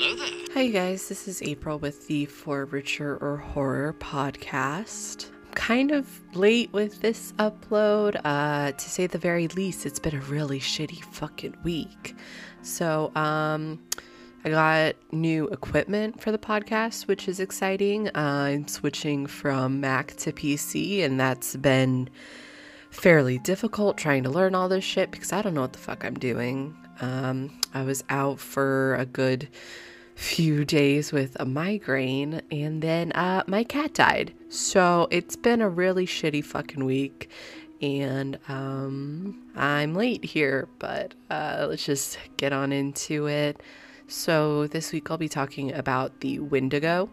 Hello there. Hi, you guys. This is April with the For Richer or Horror podcast. I'm kind of late with this upload. Uh, to say the very least, it's been a really shitty fucking week. So, um, I got new equipment for the podcast, which is exciting. Uh, I'm switching from Mac to PC, and that's been fairly difficult trying to learn all this shit because I don't know what the fuck I'm doing. Um, I was out for a good few days with a migraine, and then uh, my cat died. So it's been a really shitty fucking week, and um, I'm late here, but uh, let's just get on into it. So this week I'll be talking about the Wendigo.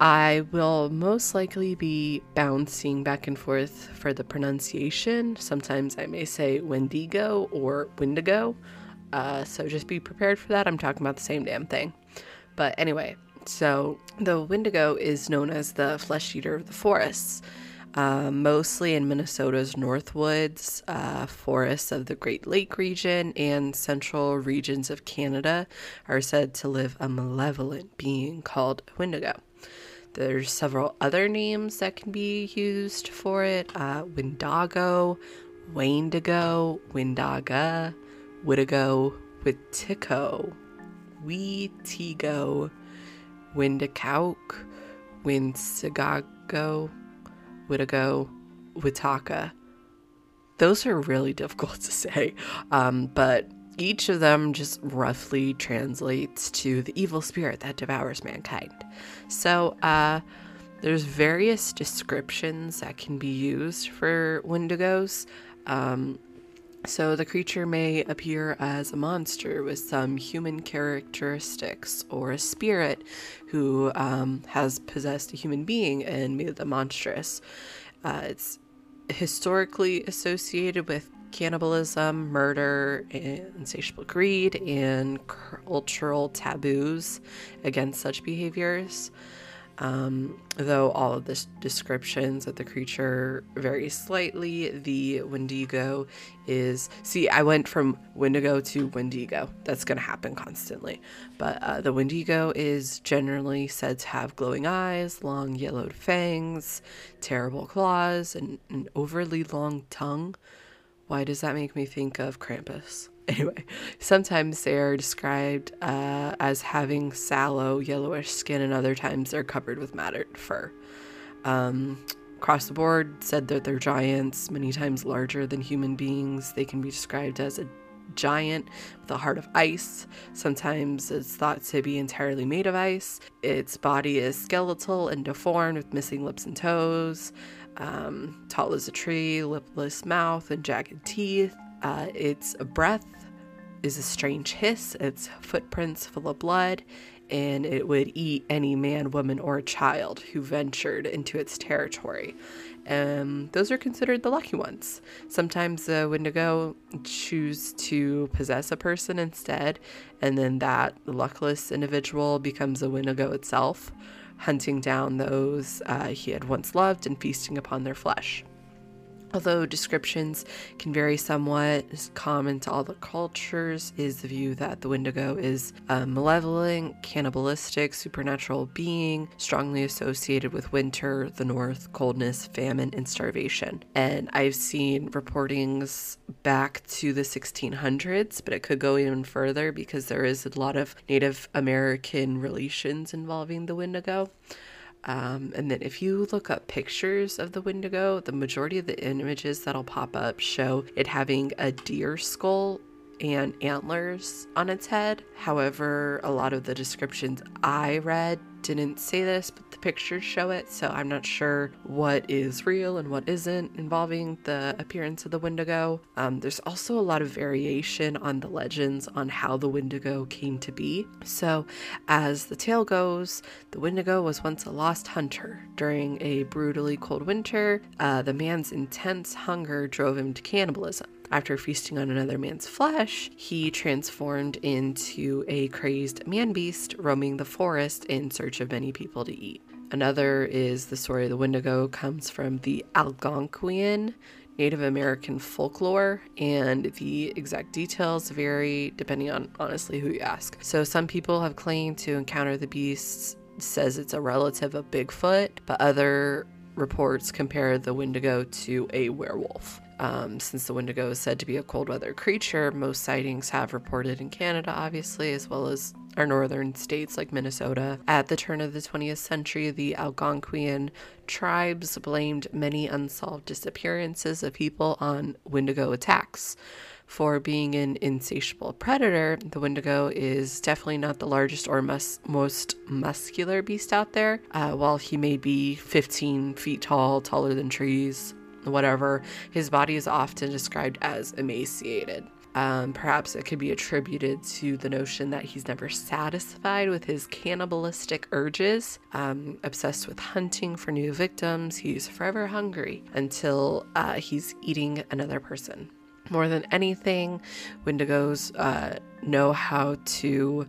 I will most likely be bouncing back and forth for the pronunciation. Sometimes I may say Wendigo or Wendigo. Uh, so just be prepared for that. I'm talking about the same damn thing. But anyway, so the Wendigo is known as the flesh eater of the forests. Uh, mostly in Minnesota's Northwoods, uh, forests of the Great Lake region, and central regions of Canada are said to live a malevolent being called Wendigo. There's several other names that can be used for it uh, Wendigo, Windaga, Wittigo, Wittico, Weetigo, Windicauk, Winsigago, Wittigo, Witaka. Those are really difficult to say, um, but each of them just roughly translates to the evil spirit that devours mankind. So, uh, there's various descriptions that can be used for Wendigos. Um, so the creature may appear as a monster with some human characteristics, or a spirit who um, has possessed a human being and made them monstrous. Uh, it's historically associated with cannibalism, murder, insatiable greed, and cultural taboos against such behaviors. Um, though all of the descriptions of the creature vary slightly, the Wendigo is. See, I went from Wendigo to Wendigo. That's going to happen constantly. But uh, the Wendigo is generally said to have glowing eyes, long yellowed fangs, terrible claws, and an overly long tongue. Why does that make me think of Krampus? Anyway, sometimes they are described uh, as having sallow, yellowish skin, and other times they're covered with matted fur. Um, across the board, said that they're giants, many times larger than human beings. They can be described as a giant with a heart of ice. Sometimes it's thought to be entirely made of ice. Its body is skeletal and deformed with missing lips and toes. Um, tall as a tree, lipless mouth, and jagged teeth. Uh, its breath is a strange hiss, its footprints full of blood, and it would eat any man, woman, or child who ventured into its territory. Um, those are considered the lucky ones. Sometimes the Wendigo choose to possess a person instead, and then that luckless individual becomes a Wendigo itself, hunting down those uh, he had once loved and feasting upon their flesh. Although descriptions can vary somewhat, common to all the cultures is the view that the Wendigo is a malevolent, cannibalistic, supernatural being strongly associated with winter, the north, coldness, famine, and starvation. And I've seen reportings back to the 1600s, but it could go even further because there is a lot of Native American relations involving the Wendigo. Um, and then if you look up pictures of the Wendigo, the majority of the images that'll pop up show it having a deer skull and antlers on its head. However, a lot of the descriptions I read didn't say this, but the pictures show it, so I'm not sure what is real and what isn't involving the appearance of the Wendigo. Um, there's also a lot of variation on the legends on how the Wendigo came to be. So, as the tale goes, the Wendigo was once a lost hunter. During a brutally cold winter, uh, the man's intense hunger drove him to cannibalism. After feasting on another man's flesh, he transformed into a crazed man beast roaming the forest in search of many people to eat. Another is the story of the Wendigo comes from the Algonquian Native American folklore, and the exact details vary depending on honestly who you ask. So, some people have claimed to encounter the beasts, says it's a relative of Bigfoot, but other reports compare the Wendigo to a werewolf. Um, since the Wendigo is said to be a cold weather creature, most sightings have reported in Canada, obviously, as well as our northern states like Minnesota. At the turn of the 20th century, the Algonquian tribes blamed many unsolved disappearances of people on Wendigo attacks. For being an insatiable predator, the Wendigo is definitely not the largest or mus- most muscular beast out there. Uh, while he may be 15 feet tall, taller than trees, whatever, his body is often described as emaciated. Um, perhaps it could be attributed to the notion that he's never satisfied with his cannibalistic urges. Um, obsessed with hunting for new victims, he's forever hungry until uh, he's eating another person. More than anything, Wendigos uh, know how to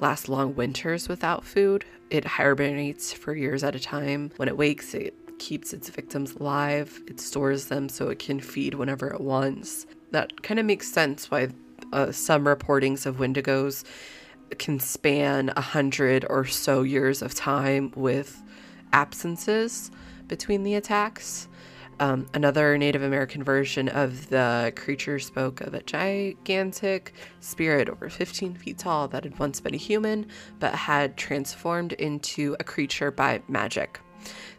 last long winters without food. It hibernates for years at a time. When it wakes, it keeps its victims alive, it stores them so it can feed whenever it wants. That kind of makes sense why uh, some reportings of Wendigos can span a hundred or so years of time with absences between the attacks. Um, another Native American version of the creature spoke of a gigantic spirit over 15 feet tall that had once been a human but had transformed into a creature by magic.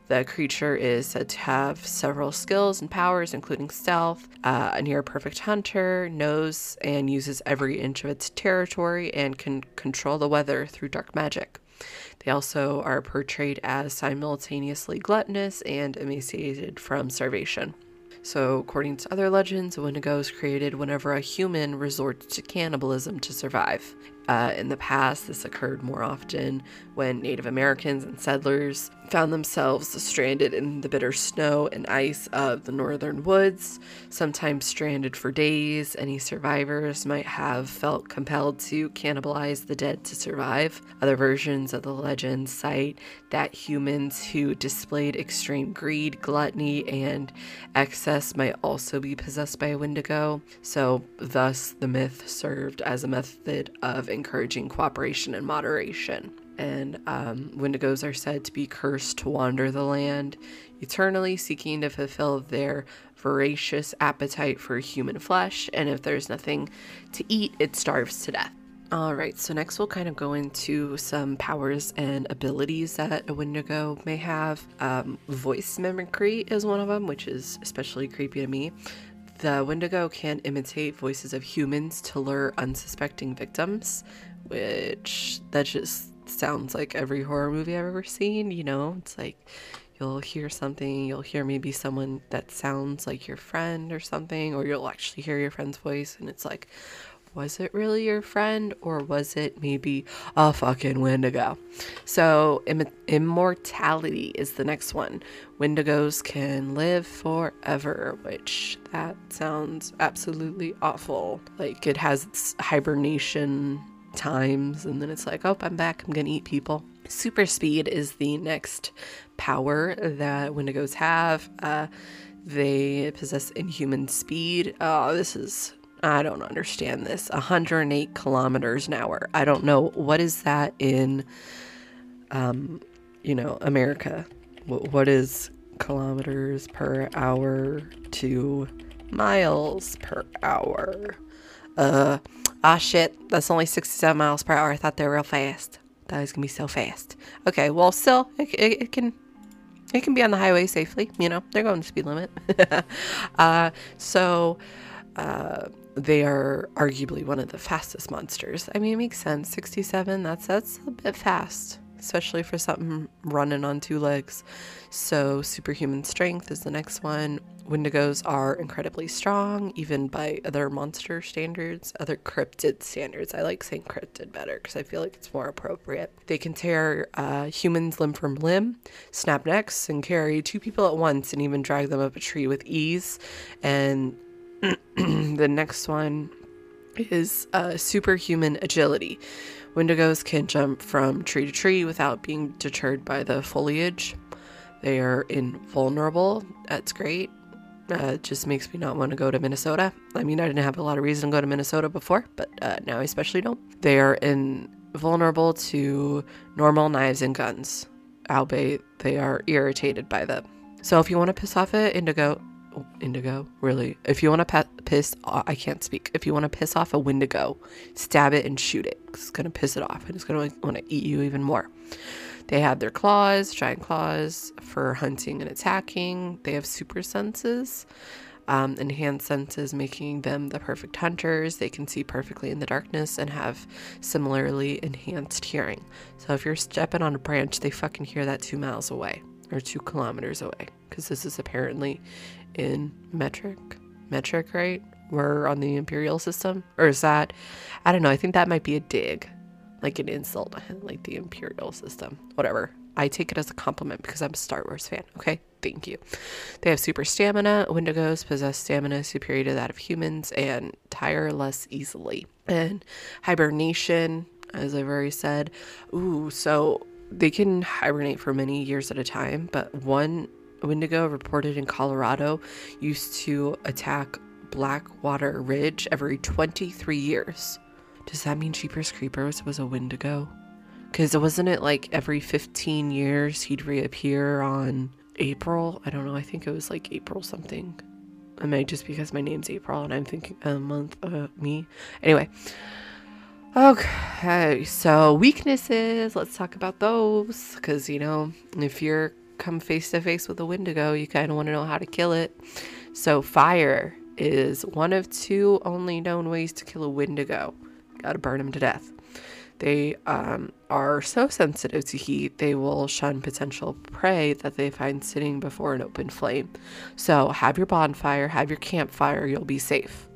The creature is said to have several skills and powers, including stealth, uh, a near perfect hunter, knows and uses every inch of its territory, and can control the weather through dark magic. They also are portrayed as simultaneously gluttonous and emaciated from starvation. So, according to other legends, a Wendigo is created whenever a human resorts to cannibalism to survive. Uh, in the past, this occurred more often when Native Americans and settlers found themselves stranded in the bitter snow and ice of the northern woods, sometimes stranded for days. Any survivors might have felt compelled to cannibalize the dead to survive. Other versions of the legend cite that humans who displayed extreme greed, gluttony, and excess might also be possessed by a wendigo. So, thus, the myth served as a method of encouraging cooperation and moderation. And um, Wendigos are said to be cursed to wander the land, eternally seeking to fulfill their voracious appetite for human flesh. And if there's nothing to eat, it starves to death. All right, so next we'll kind of go into some powers and abilities that a Wendigo may have. Um, voice mimicry is one of them, which is especially creepy to me. The Wendigo can imitate voices of humans to lure unsuspecting victims, which that just sounds like every horror movie I've ever seen. You know, it's like you'll hear something, you'll hear maybe someone that sounds like your friend or something, or you'll actually hear your friend's voice, and it's like, was it really your friend or was it maybe a fucking Wendigo? So, Im- immortality is the next one. Wendigos can live forever, which that sounds absolutely awful. Like it has hibernation times and then it's like, oh, I'm back, I'm gonna eat people. Super speed is the next power that Wendigos have. Uh, they possess inhuman speed. Oh, this is I don't understand this. 108 kilometers an hour. I don't know what is that in, um, you know, America. What, what is kilometers per hour to miles per hour? Uh, ah, shit. That's only 67 miles per hour. I thought they were real fast. That was gonna be so fast. Okay, well, still, it, it, it can it can be on the highway safely. You know, they're going to speed limit. uh, so. Uh, they are arguably one of the fastest monsters. I mean, it makes sense. 67, that's that's a bit fast, especially for something running on two legs. So, superhuman strength is the next one. Wendigos are incredibly strong, even by other monster standards, other cryptid standards. I like saying cryptid better because I feel like it's more appropriate. They can tear uh, humans limb from limb, snap necks, and carry two people at once, and even drag them up a tree with ease. And the next one is uh, superhuman agility. Wendigos can jump from tree to tree without being deterred by the foliage. They are invulnerable. That's great. Uh, it just makes me not want to go to Minnesota. I mean, I didn't have a lot of reason to go to Minnesota before, but uh, now I especially don't. They are invulnerable to normal knives and guns, albeit they are irritated by them. So if you want to piss off an indigo, indigo, really, if you want to pe- piss, I can't speak. If you want to piss off a wendigo, stab it and shoot it. It's gonna piss it off, and it's gonna want to eat you even more. They have their claws, giant claws for hunting and attacking. They have super senses, um, enhanced senses, making them the perfect hunters. They can see perfectly in the darkness and have similarly enhanced hearing. So if you're stepping on a branch, they fucking hear that two miles away or two kilometers away because this is apparently in metric. Metric, right? We're on the imperial system. Or is that, I don't know, I think that might be a dig like an insult, like the Imperial system. Whatever. I take it as a compliment because I'm a Star Wars fan. Okay, thank you. They have super stamina. Wendigos possess stamina superior to that of humans and tire less easily. And hibernation, as I've already said. Ooh, so they can hibernate for many years at a time, but one Wendigo reported in Colorado used to attack Blackwater Ridge every 23 years. Does that mean Jeepers Creepers was a Wendigo? Because wasn't it like every 15 years he'd reappear on April? I don't know. I think it was like April something. I might just because my name's April and I'm thinking a month, uh, me. Anyway. Okay, so weaknesses. Let's talk about those. Because, you know, if you're come face to face with a Wendigo, you kind of want to know how to kill it. So, fire is one of two only known ways to kill a Wendigo. Got to burn them to death. They um, are so sensitive to heat, they will shun potential prey that they find sitting before an open flame. So, have your bonfire, have your campfire, you'll be safe.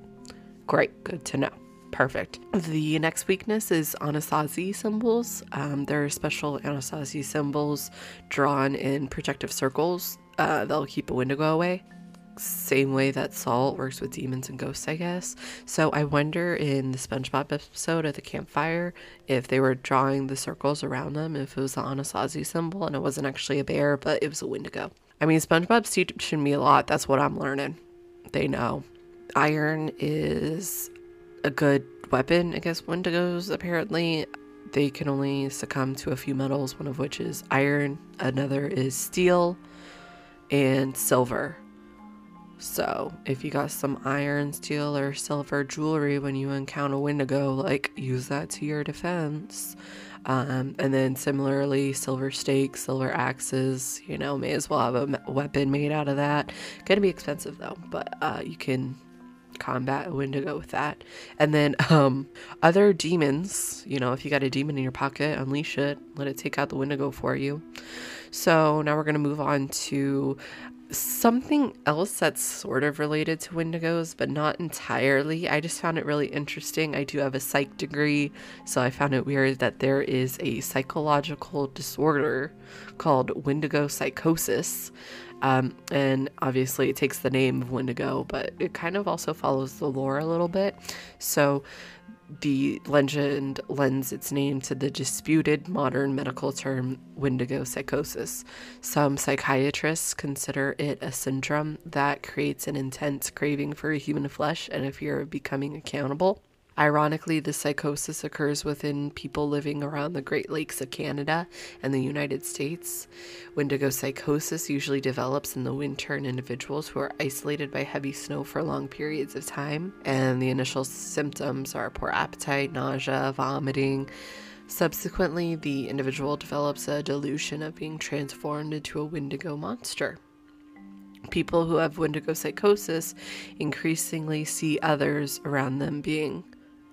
Great, good to know. Perfect. The next weakness is Anasazi symbols. Um, there are special Anasazi symbols drawn in protective circles. Uh, they'll keep a Wendigo away same way that salt works with demons and ghosts, I guess. So I wonder in the SpongeBob episode at the campfire if they were drawing the circles around them, if it was the Anasazi symbol and it wasn't actually a bear, but it was a Wendigo. I mean, SpongeBob's teaching me a lot. That's what I'm learning. They know. Iron is a good weapon against Wendigos, apparently. They can only succumb to a few metals, one of which is iron, another is steel, and silver. So, if you got some iron, steel, or silver jewelry when you encounter Wendigo, like use that to your defense. Um, and then similarly, silver stakes, silver axes, you know, may as well have a weapon made out of that. Gonna be expensive though, but uh, you can combat a Wendigo with that. And then um, other demons, you know, if you got a demon in your pocket, unleash it, let it take out the Wendigo for you. So now we're going to move on to something else that's sort of related to Wendigos, but not entirely. I just found it really interesting. I do have a psych degree, so I found it weird that there is a psychological disorder called Wendigo psychosis. Um, and obviously, it takes the name of Wendigo, but it kind of also follows the lore a little bit. So, the legend lends its name to the disputed modern medical term Wendigo psychosis. Some psychiatrists consider it a syndrome that creates an intense craving for human flesh and a fear of becoming accountable. Ironically, the psychosis occurs within people living around the Great Lakes of Canada and the United States. Wendigo psychosis usually develops in the winter in individuals who are isolated by heavy snow for long periods of time, and the initial symptoms are poor appetite, nausea, vomiting. Subsequently, the individual develops a delusion of being transformed into a Wendigo monster. People who have Wendigo psychosis increasingly see others around them being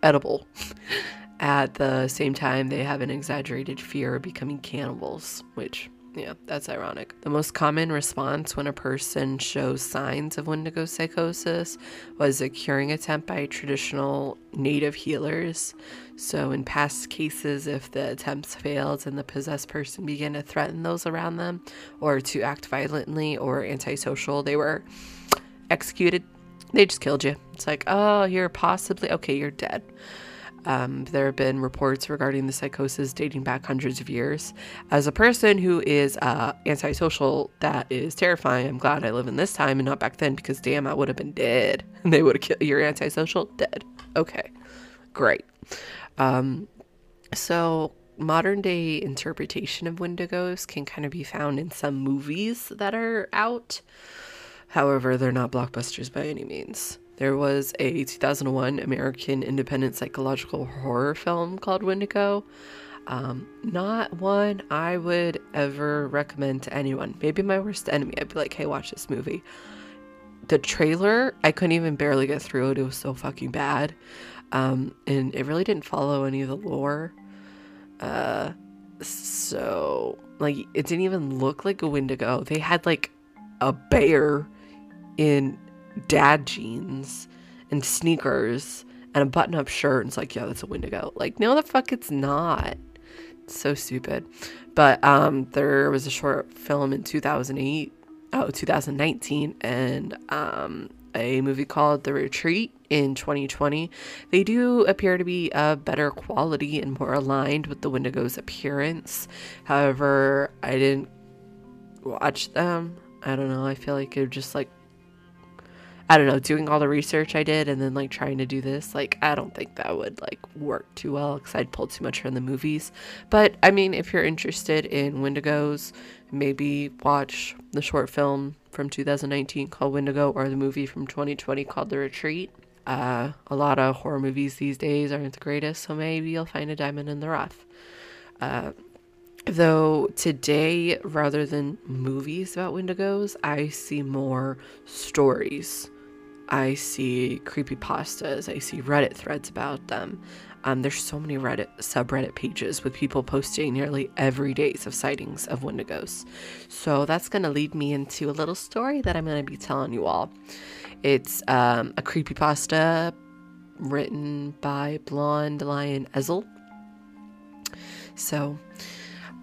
edible. At the same time, they have an exaggerated fear of becoming cannibals, which, yeah, that's ironic. The most common response when a person shows signs of Wendigo psychosis was a curing attempt by traditional native healers. So, in past cases, if the attempts failed and the possessed person began to threaten those around them or to act violently or antisocial, they were executed they just killed you. It's like, oh, you're possibly okay, you're dead. Um, there have been reports regarding the psychosis dating back hundreds of years. As a person who is uh, antisocial, that is terrifying. I'm glad I live in this time and not back then because damn, I would have been dead. they would have killed. You're antisocial, dead. Okay, great. Um, so modern day interpretation of Wendigos can kind of be found in some movies that are out. However, they're not blockbusters by any means. There was a 2001 American independent psychological horror film called Wendigo. Um, not one I would ever recommend to anyone. Maybe my worst enemy. I'd be like, hey, watch this movie. The trailer, I couldn't even barely get through it. It was so fucking bad. Um, and it really didn't follow any of the lore. Uh, so like it didn't even look like a Wendigo. They had like a bear in dad jeans and sneakers and a button-up shirt. And it's like, yeah, that's a Wendigo. Like, no, the fuck, it's not. It's so stupid. But um, there was a short film in 2008, oh, 2019, and um, a movie called The Retreat in 2020. They do appear to be of better quality and more aligned with the Wendigo's appearance. However, I didn't watch them. I don't know. I feel like it just like I don't know, doing all the research I did and then like trying to do this, like I don't think that would like work too well because I'd pull too much from the movies. But I mean, if you're interested in Wendigos, maybe watch the short film from 2019 called Wendigo or the movie from 2020 called The Retreat. Uh, a lot of horror movies these days aren't the greatest, so maybe you'll find a diamond in the rough. Uh, though today, rather than movies about Wendigos, I see more stories I see creepy pastas. I see Reddit threads about them. Um, there's so many Reddit subreddit pages with people posting nearly every days of sightings of Wendigos. So that's going to lead me into a little story that I'm going to be telling you all. It's um, a creepy pasta written by Blonde Lion Ezel. So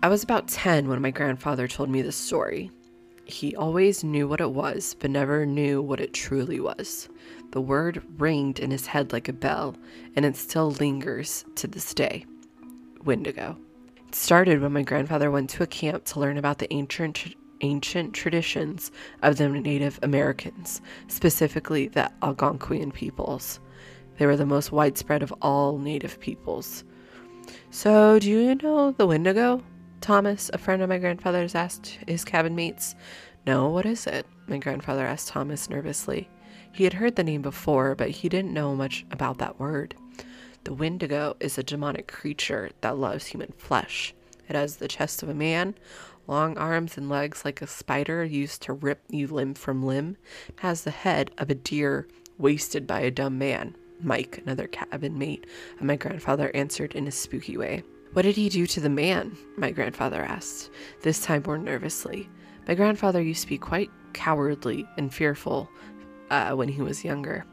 I was about 10 when my grandfather told me this story. He always knew what it was, but never knew what it truly was. The word ringed in his head like a bell, and it still lingers to this day. Wendigo. It started when my grandfather went to a camp to learn about the ancient ancient traditions of the Native Americans, specifically the Algonquian peoples. They were the most widespread of all Native peoples. So, do you know the Wendigo? Thomas, a friend of my grandfather's, asked his cabin mates. No, what is it? My grandfather asked Thomas nervously. He had heard the name before, but he didn't know much about that word. The Wendigo is a demonic creature that loves human flesh. It has the chest of a man, long arms and legs like a spider used to rip you limb from limb. It has the head of a deer wasted by a dumb man. Mike, another cabin mate of my grandfather, answered in a spooky way. What did he do to the man? My grandfather asked, this time more nervously. My grandfather used to be quite cowardly and fearful uh, when he was younger.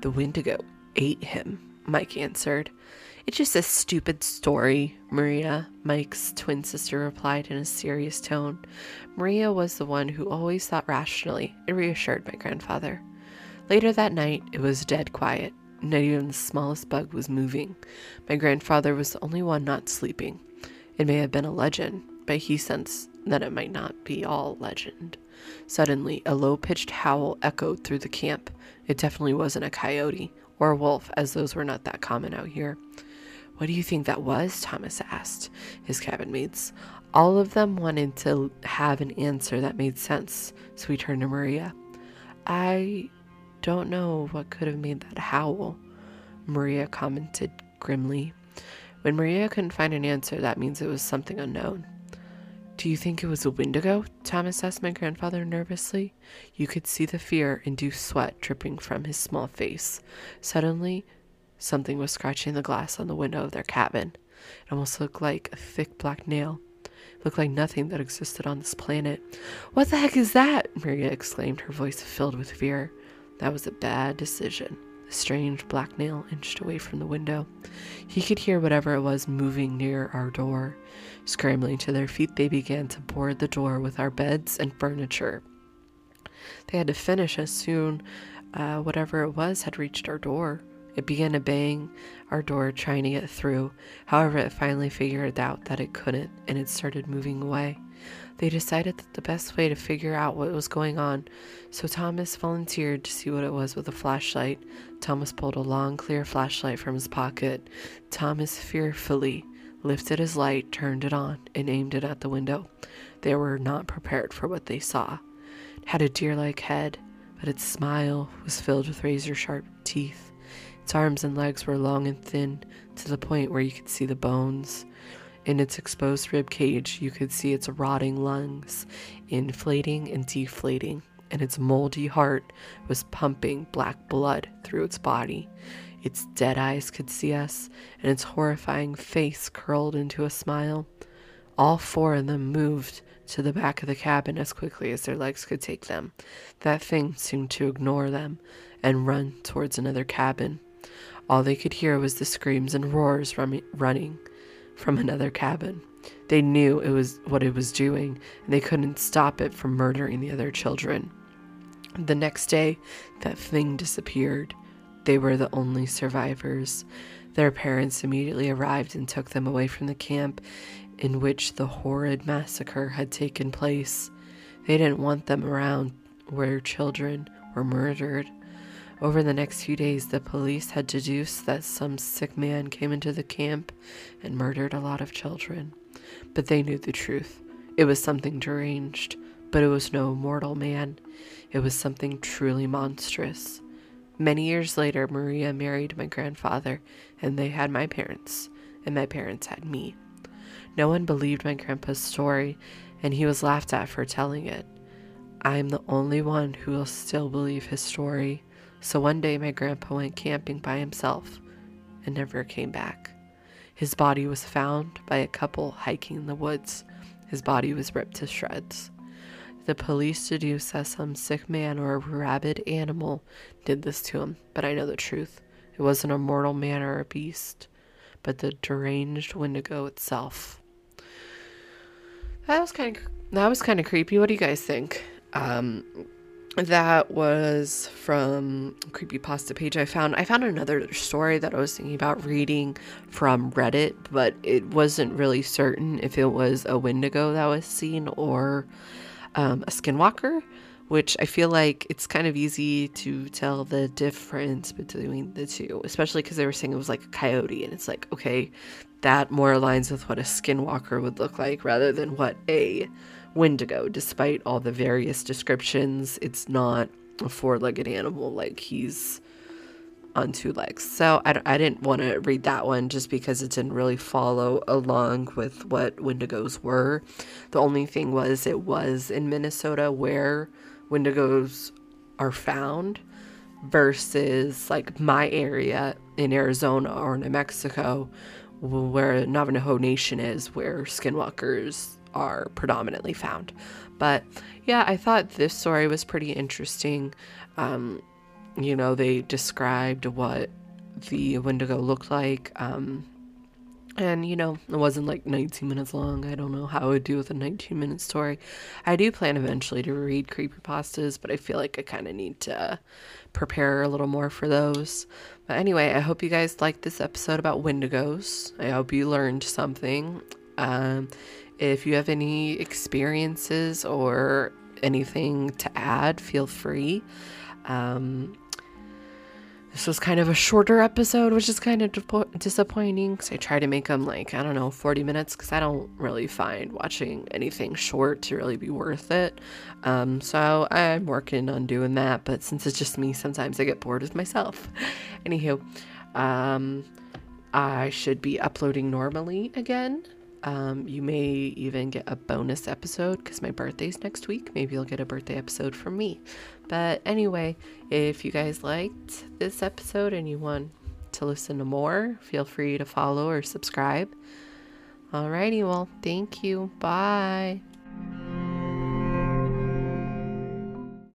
The Wendigo ate him, Mike answered. It's just a stupid story, Maria, Mike's twin sister replied in a serious tone. Maria was the one who always thought rationally and reassured my grandfather. Later that night, it was dead quiet. Not even the smallest bug was moving. My grandfather was the only one not sleeping. It may have been a legend, but he sensed that it might not be all legend. Suddenly, a low pitched howl echoed through the camp. It definitely wasn't a coyote or a wolf, as those were not that common out here. What do you think that was? Thomas asked his cabin mates. All of them wanted to have an answer that made sense, so he turned to Maria. I don't know what could have made that howl, Maria commented grimly. When Maria couldn't find an answer, that means it was something unknown. Do you think it was a Wendigo? Thomas asked my grandfather nervously. You could see the fear induced sweat dripping from his small face. Suddenly, something was scratching the glass on the window of their cabin. It almost looked like a thick black nail. It looked like nothing that existed on this planet. What the heck is that? Maria exclaimed, her voice filled with fear. That was a bad decision. The strange black nail inched away from the window. He could hear whatever it was moving near our door. Scrambling to their feet, they began to board the door with our beds and furniture. They had to finish as soon uh, whatever it was had reached our door. It began to bang our door trying to get through. However, it finally figured out that it couldn't and it started moving away. They decided that the best way to figure out what was going on, so Thomas volunteered to see what it was with a flashlight. Thomas pulled a long, clear flashlight from his pocket. Thomas fearfully lifted his light, turned it on, and aimed it at the window. They were not prepared for what they saw. It had a deer like head, but its smile was filled with razor sharp teeth. Its arms and legs were long and thin, to the point where you could see the bones. In its exposed rib cage, you could see its rotting lungs, inflating and deflating, and its moldy heart was pumping black blood through its body. Its dead eyes could see us, and its horrifying face curled into a smile. All four of them moved to the back of the cabin as quickly as their legs could take them. That thing seemed to ignore them and run towards another cabin. All they could hear was the screams and roars rum- running from another cabin. They knew it was what it was doing, and they couldn't stop it from murdering the other children. The next day, that thing disappeared. They were the only survivors. Their parents immediately arrived and took them away from the camp in which the horrid massacre had taken place. They didn't want them around where children were murdered. Over the next few days, the police had deduced that some sick man came into the camp and murdered a lot of children. But they knew the truth. It was something deranged, but it was no mortal man. It was something truly monstrous. Many years later, Maria married my grandfather, and they had my parents, and my parents had me. No one believed my grandpa's story, and he was laughed at for telling it. I am the only one who will still believe his story. So one day, my grandpa went camping by himself and never came back. His body was found by a couple hiking in the woods. His body was ripped to shreds. The police deduce that some sick man or a rabid animal did this to him, but I know the truth. It wasn't a mortal man or a beast, but the deranged Wendigo itself. That was kind of that was kind of creepy. What do you guys think? Um, that was from creepy pasta page I found. I found another story that I was thinking about reading from Reddit, but it wasn't really certain if it was a Wendigo that was seen or um, a Skinwalker. Which I feel like it's kind of easy to tell the difference between the two, especially because they were saying it was like a coyote, and it's like, okay, that more aligns with what a skinwalker would look like rather than what a Wendigo. Despite all the various descriptions, it's not a four legged animal like he's on two legs. So I, I didn't want to read that one just because it didn't really follow along with what Wendigos were. The only thing was it was in Minnesota where Wendigos are found versus like my area in Arizona or New Mexico where Navajo Nation is, where skinwalkers are predominantly found. But yeah, I thought this story was pretty interesting. Um, you know, they described what the Wendigo looked like. Um, and you know, it wasn't like 19 minutes long. I don't know how I would do with a 19 minute story. I do plan eventually to read creepypastas, but I feel like I kind of need to prepare a little more for those. But anyway, I hope you guys liked this episode about Wendigos. I hope you learned something. Um, if you have any experiences or anything to add, feel free. Um, this was kind of a shorter episode, which is kind of disappointing because I try to make them like, I don't know, 40 minutes because I don't really find watching anything short to really be worth it. Um, so I'm working on doing that, but since it's just me, sometimes I get bored with myself. Anywho, um, I should be uploading normally again. Um, you may even get a bonus episode because my birthday's next week. Maybe you'll get a birthday episode from me. But anyway, if you guys liked this episode and you want to listen to more, feel free to follow or subscribe. Alrighty, well, thank you. Bye.